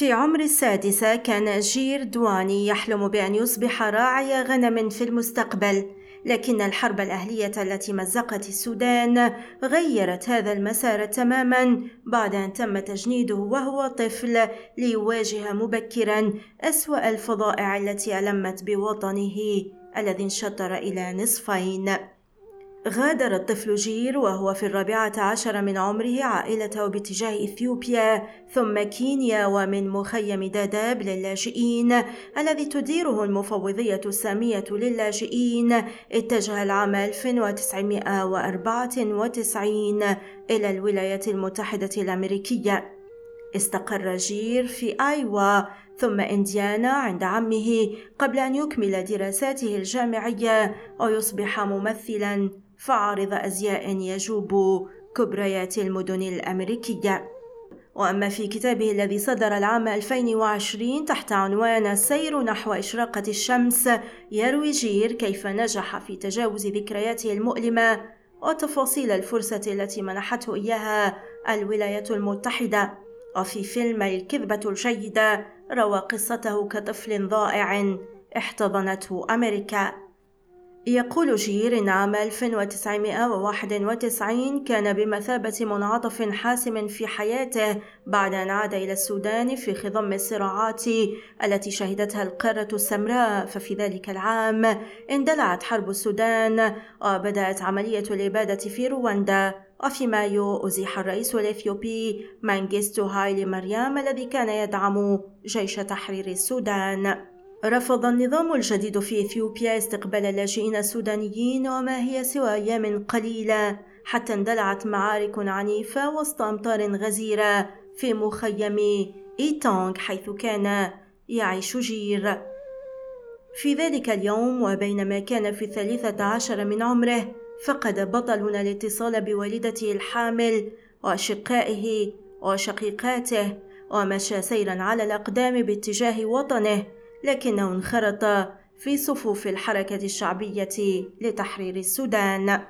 في عمر السادسة كان جير دواني يحلم بأن يصبح راعي غنم في المستقبل لكن الحرب الأهلية التي مزقت السودان غيرت هذا المسار تماما بعد أن تم تجنيده وهو طفل ليواجه مبكرا أسوأ الفظائع التي ألمت بوطنه الذي انشطر إلى نصفين. غادر الطفل جير وهو في الرابعة عشر من عمره عائلته باتجاه إثيوبيا ثم كينيا ومن مخيم داداب للاجئين الذي تديره المفوضية السامية للاجئين اتجه العام 1994 إلى الولايات المتحدة الأمريكية. استقر جير في آيوا ثم إنديانا عند عمه قبل أن يكمل دراساته الجامعية ويصبح ممثلا فعارض أزياء يجوب كبريات المدن الأمريكية. وأما في كتابه الذي صدر العام 2020 تحت عنوان السير نحو إشراقة الشمس يروي جير كيف نجح في تجاوز ذكرياته المؤلمة وتفاصيل الفرصة التي منحته إياها الولايات المتحدة. وفي فيلم الكذبة الجيدة روى قصته كطفل ضائع احتضنته أمريكا. يقول جير إن عام 1991 كان بمثابة منعطف حاسم في حياته بعد أن عاد إلى السودان في خضم الصراعات التي شهدتها القارة السمراء. ففي ذلك العام اندلعت حرب السودان وبدأت عملية الإبادة في رواندا. وفي مايو أزيح الرئيس الإثيوبي مانجستو هايلي مريم الذي كان يدعم جيش تحرير السودان. رفض النظام الجديد في إثيوبيا استقبال اللاجئين السودانيين وما هي سوى أيام قليلة حتى اندلعت معارك عنيفة وسط أمطار غزيرة في مخيم إيتونغ حيث كان يعيش جير. في ذلك اليوم وبينما كان في الثالثة عشر من عمره فقد بطلنا الاتصال بوالدته الحامل وأشقائه وشقيقاته ومشى سيرا على الأقدام باتجاه وطنه. لكنه انخرط في صفوف الحركة الشعبية لتحرير السودان.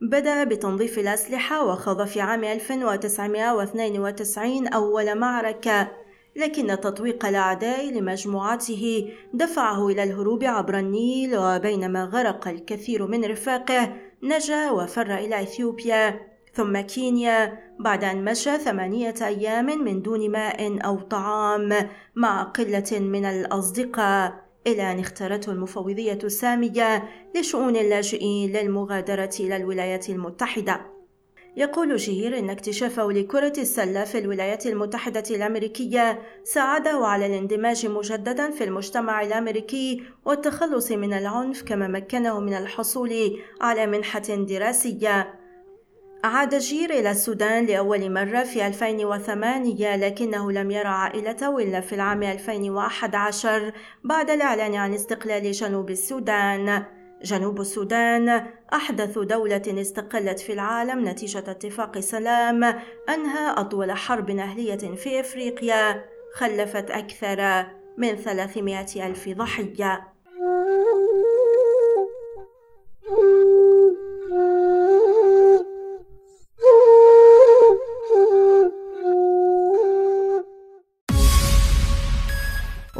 بدأ بتنظيف الأسلحة وخاض في عام 1992 أول معركة لكن تطويق الأعداء لمجموعته دفعه إلى الهروب عبر النيل وبينما غرق الكثير من رفاقه نجا وفر إلى إثيوبيا. ثم كينيا بعد أن مشى ثمانية أيام من دون ماء أو طعام مع قلة من الأصدقاء إلى أن اختارته المفوضية السامية لشؤون اللاجئين للمغادرة إلى الولايات المتحدة. يقول جهير إن اكتشافه لكرة السلة في الولايات المتحدة الأمريكية ساعده على الاندماج مجددا في المجتمع الأمريكي والتخلص من العنف كما مكنه من الحصول على منحة دراسية عاد جير إلى السودان لأول مرة في 2008 لكنه لم يرى عائلته إلا في العام 2011 بعد الإعلان عن استقلال جنوب السودان. جنوب السودان أحدث دولة استقلت في العالم نتيجة اتفاق سلام أنهى أطول حرب أهلية في إفريقيا خلفت أكثر من 300 ألف ضحية.